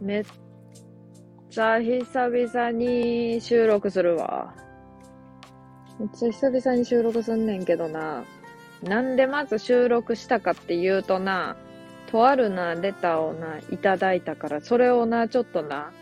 めっちゃ久々に収録するわ。めっちゃ久々に収録すんねんけどな。なんでまず収録したかっていうとな、とあるな、レターをな、いただいたから、それをな、ちょっとな、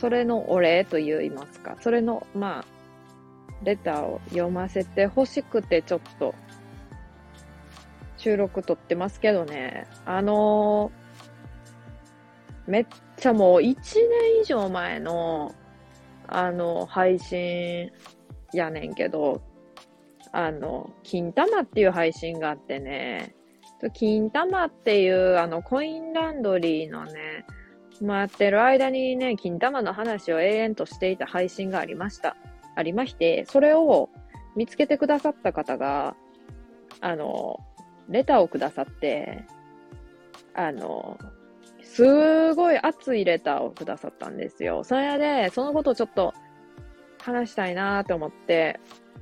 それのお礼と言いますか、それの、まあ、レターを読ませて欲しくて、ちょっと、収録撮ってますけどね、あのー、めっちゃもう1年以上前の、あの、配信やねんけど、あの、金玉っていう配信があってね、金玉っていうあのコインランドリーのね、待ってる間にね、金玉の話を永遠としていた配信がありました。ありまして、それを見つけてくださった方が、あの、レターをくださって、あの、すごい熱いレターをくださったんですよ。それで、そのことをちょっと話したいなーって思って、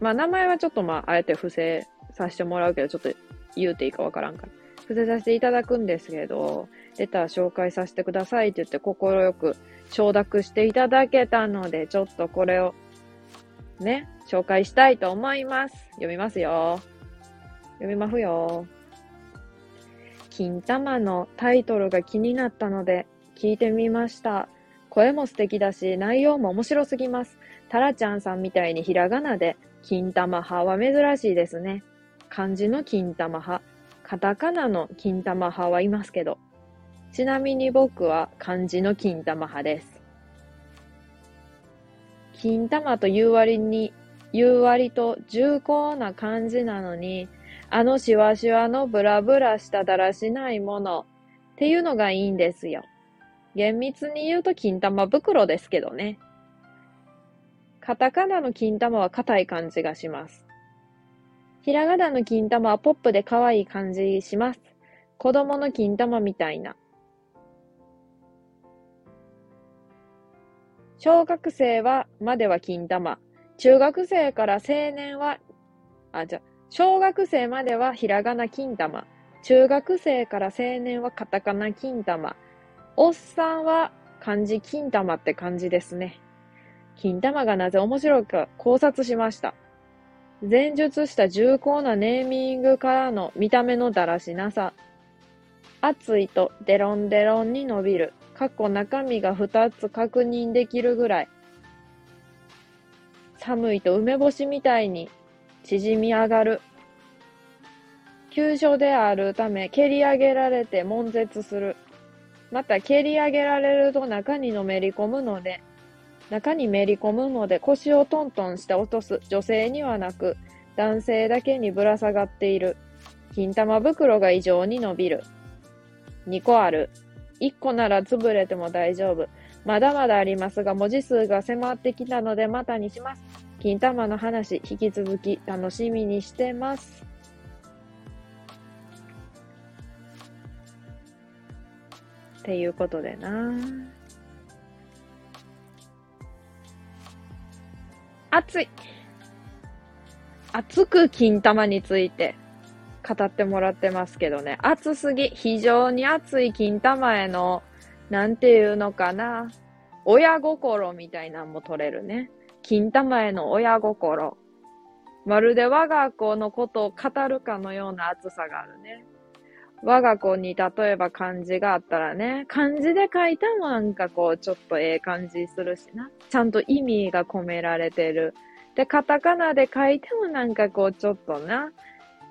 まあ名前はちょっとまあ、あえて伏せさせてもらうけど、ちょっと言うていいかわからんから。伏せさせていただくんですけど、レター紹介させてくださいって言って快く承諾していただけたので、ちょっとこれをね、紹介したいと思います。読みますよ。読みますよ。金玉のタイトルが気になったので聞いてみました。声も素敵だし、内容も面白すぎます。タラちゃんさんみたいにひらがなで金玉派は珍しいですね。漢字の金玉派、カタカナの金玉派はいますけど、ちなみに僕は漢字の金玉派です。金玉という割に、言う割と重厚な感じなのに、あのしわしわのブラブラしただらしないものっていうのがいいんですよ。厳密に言うと金玉袋ですけどね。カタカナの金玉は硬い感じがします。ひらがなの金玉はポップで可愛い感じします。子供の金玉みたいな。小学生は、までは金玉。中学生から青年は、あ、じゃ、小学生まではひらがな金玉。中学生から青年はカタカナ金玉。おっさんは漢字金玉って感じですね。金玉がなぜ面白いか考察しました？前述した重厚なネーミングからの見た目のだらしなさ。熱いとデロンデロンに伸びる。過去中身が2つ確認できるぐらい。寒いと梅干しみたいに縮み上がる。急所であるため蹴り上げられて悶絶する。また蹴り上げられると中にのめり込むので、中にめり込むので腰をトントンして落とす女性にはなく、男性だけにぶら下がっている。金玉袋が異常に伸びる。2個ある。1個なら潰れても大丈夫。まだまだありますが、文字数が迫ってきたのでまたにします。金玉の話、引き続き楽しみにしてます。っていうことでな熱い。熱く金玉について語ってもらってますけどね。熱すぎ。非常に熱い金玉への、なんていうのかな。親心みたいなんも取れるね。金玉への親心。まるで我が子のことを語るかのような熱さがあるね。我が子に例えば漢字があったらね、漢字で書いたもなんかこう、ちょっとええ感じするしな。ちゃんと意味が込められてる。で、カタカナで書いてもなんかこう、ちょっとな、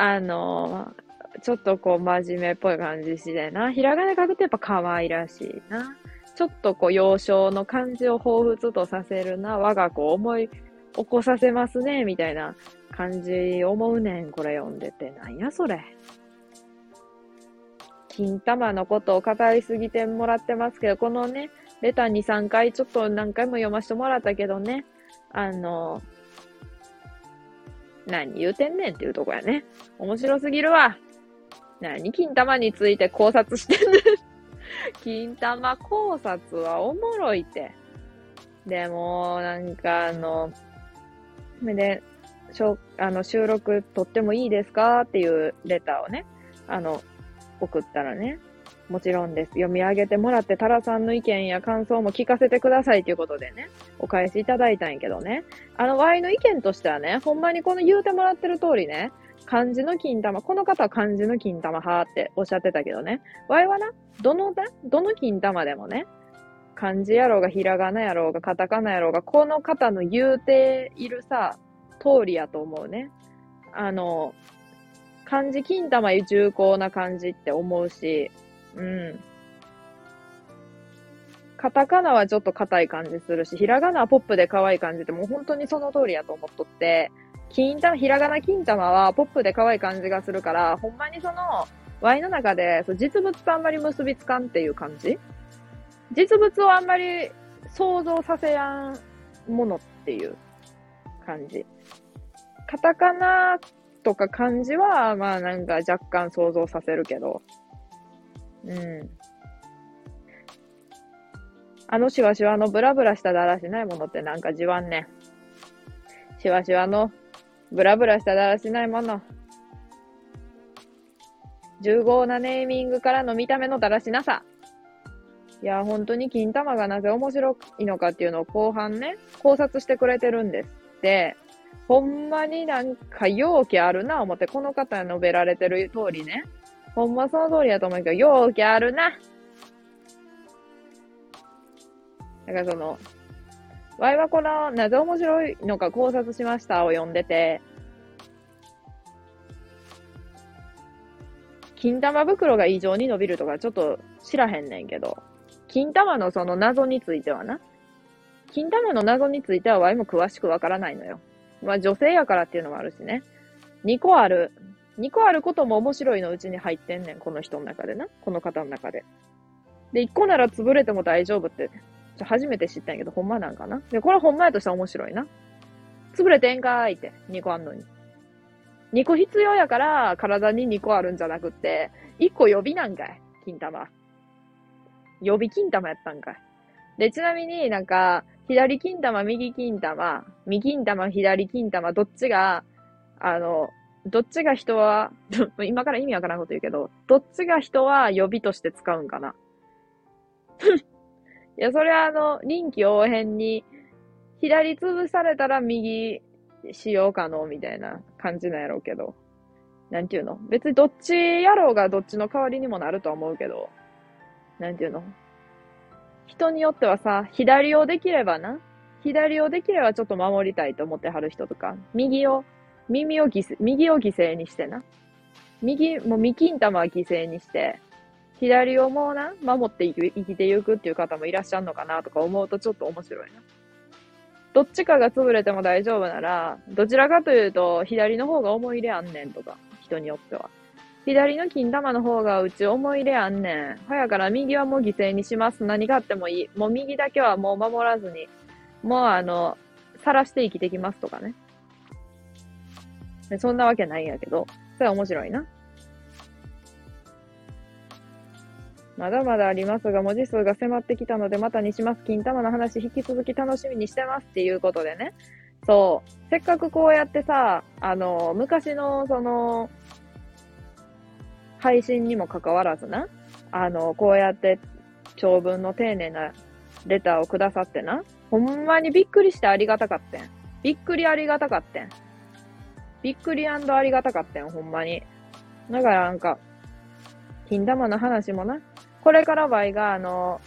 あのちょっとこう、真面目っぽい感じしてな。ひらがな書くとやっぱ可愛らしいな。ちょっとこう、幼少の感じを彷彿とさせるな。我が子を思い起こさせますね、みたいな感じ思うねん。これ読んでて。なんやそれ。金玉のことを語りすぎてもらってますけど、このね、レター2、3回ちょっと何回も読ませてもらったけどね、あの、何言うてんねんっていうとこやね。面白すぎるわ。何金玉について考察してんねん。金玉考察はおもろいって。でも、なんかあの、で、しょあの収録撮ってもいいですかっていうレターをね、あの、送ったらね、もちろんです。読み上げてもらって、タラさんの意見や感想も聞かせてくださいということでね、お返しいただいたんやけどね。あの、Y の意見としてはね、ほんまにこの言うてもらってる通りね、漢字の金玉、この方は漢字の金玉派っておっしゃってたけどね、Y はな、どのだ、どの金玉でもね、漢字やろうが、ひらがなやろうが、カタカナやろうが、この方の言うているさ、通りやと思うね。あの、漢字金玉重厚な感じって思うし、うん。カタカナはちょっと硬い感じするし、ひらがなはポップで可愛い感じで、もう本当にその通りやと思っとって、金玉、ひらがな金玉はポップで可愛い感じがするから、ほんまにその、Y の中でそう実物とあんまり結びつかんっていう感じ？実物をあんまり想像させやんものっていう感じ。カタカナとか漢字は、まあなんか若干想像させるけど、うん。あのシワシワのブラブラしただらしないものってなんかじわんね。シワシワのブラブラしただらしないもの。重厚なネーミングからの見た目のだらしなさ。いや、本当に金玉がなぜ面白いのかっていうのを後半ね、考察してくれてるんですって。ほんまになんか容器あるな思って、この方述べられてる通りね。ほんまその通りやと思うけど、容器あるな。だかその、ワイはこの、なぜ面白いのか考察しましたを読んでて、金玉袋が異常に伸びるとかちょっと知らへんねんけど、金玉のその謎についてはな、金玉の謎についてはワイも詳しくわからないのよ。まあ女性やからっていうのもあるしね。2個ある2個あることも面白いのうちに入ってんねん、この人の中でな。この方の中で。で、1個なら潰れても大丈夫って、初めて知ったんやけど、ほんまなんかな？で、これほんまやとしたら面白いな。潰れてんかーいって、2個あんのに。2個必要やから、体に2個あるんじゃなくって、1個予備なんかい、金玉。予備金玉やったんかい。で、ちなみになんか、左金玉、右金玉、右金玉、左金玉、どっちが、あの、どっちが人は、今から意味わからんこと言うけど、どっちが人は予備として使うんかな いや、それはあの、臨機応変に、左潰されたら右使用可能みたいな感じなんやろうけど。なんていうの？別にどっちやろうがどっちの代わりにもなると思うけど。なんていうの？人によってはさ、左をできればな。左をできればちょっと守りたいと思ってはる人とか、右を耳を犠牲、右を犠牲にしてな。右、もう右金玉は犠牲にして、左をもうな、守って生きていくっていう方もいらっしゃるのかなとか思うとちょっと面白いな。どっちかが潰れても大丈夫なら、どちらかというと、左の方が思い入れあんねんとか、人によっては。左の金玉の方がうち思い入れあんねん。ほやから右はもう犠牲にします。何があってもいい。もう右だけはもう守らずに、もうあの、晒して生きてきますとかね。そんなわけないんやけど、それは面白いな。まだまだありますが、文字数が迫ってきたので、またにします。金玉の話、引き続き楽しみにしてますっていうことでね。そう。せっかくこうやってさ、あの、昔の、その、配信にもかかわらずな、あの、こうやって長文の丁寧なレターをくださってな、ほんまにびっくりしてありがたかってん。びっくりありがたかってん。びっくりありがたかったよ、ほんまに。だからなんか、金玉の話もな、これから場合が、あの、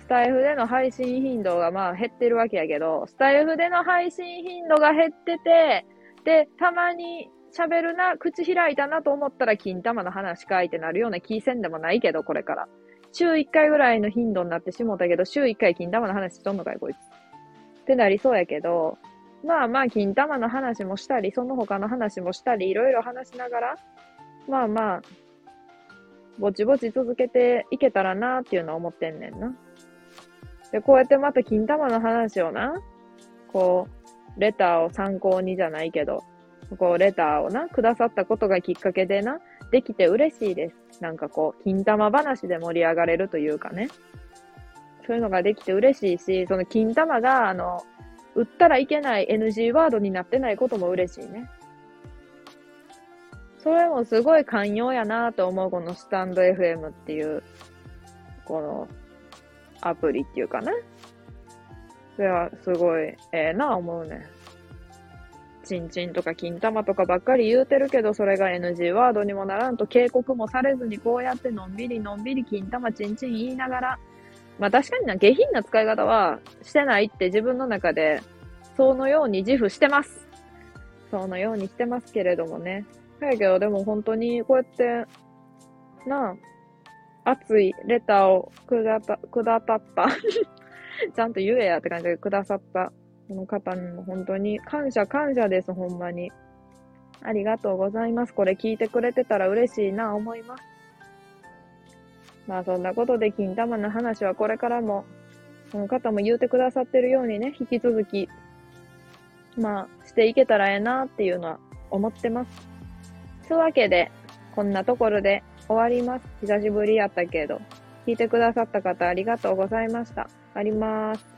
スタイフでの配信頻度がまあ減ってるわけやけど、スタイフでの配信頻度が減ってて、で、たまに喋るな、口開いたなと思ったら金玉の話かいってなるような気せんでもないけど、これから。週1回ぐらいの頻度になってしもたけど、週1回金玉の話しとんのかい、こいつ。ってなりそうやけど、まあまあ、金玉の話もしたり、その他の話もしたり、いろいろ話しながら、まあまあ、ぼちぼち続けていけたらなっていうのは思ってんねんな。で、こうやってまた金玉の話をな、こう、レターを参考にじゃないけど、こう、レターをな、くださったことがきっかけでな、できて嬉しいです。なんかこう、金玉話で盛り上がれるというかね。そういうのができて嬉しいし、その金玉が、あの、売ったらいけない NG ワードになってないことも嬉しいね。それもすごい寛容やなと思う、このスタンド FM っていう、このアプリっていうかね。それはすごいええな思うね。チンチンとか金玉とかばっかり言うてるけど、それが NG ワードにもならんと警告もされずにこうやってのんびりのんびり金玉チンチン言いながら、まあ確かにな、下品な使い方はしてないって自分の中で、そのように自負してます。そのようにしてますけれどもね。だけど、でも本当にこうやって、なあ、熱いレターをくだた、くだたった ちゃんと言えやって感じでくださったこの方にも本当に感謝感謝です、ほんまに。ありがとうございます。これ聞いてくれてたら嬉しいな、思います。まあそんなことで金玉の話はこれからも、この方も言うてくださってるようにね、引き続き、まあしていけたらええなっていうのは思ってます。つうわけで、こんなところで終わります。久しぶりやったけど、聞いてくださった方ありがとうございました。あります。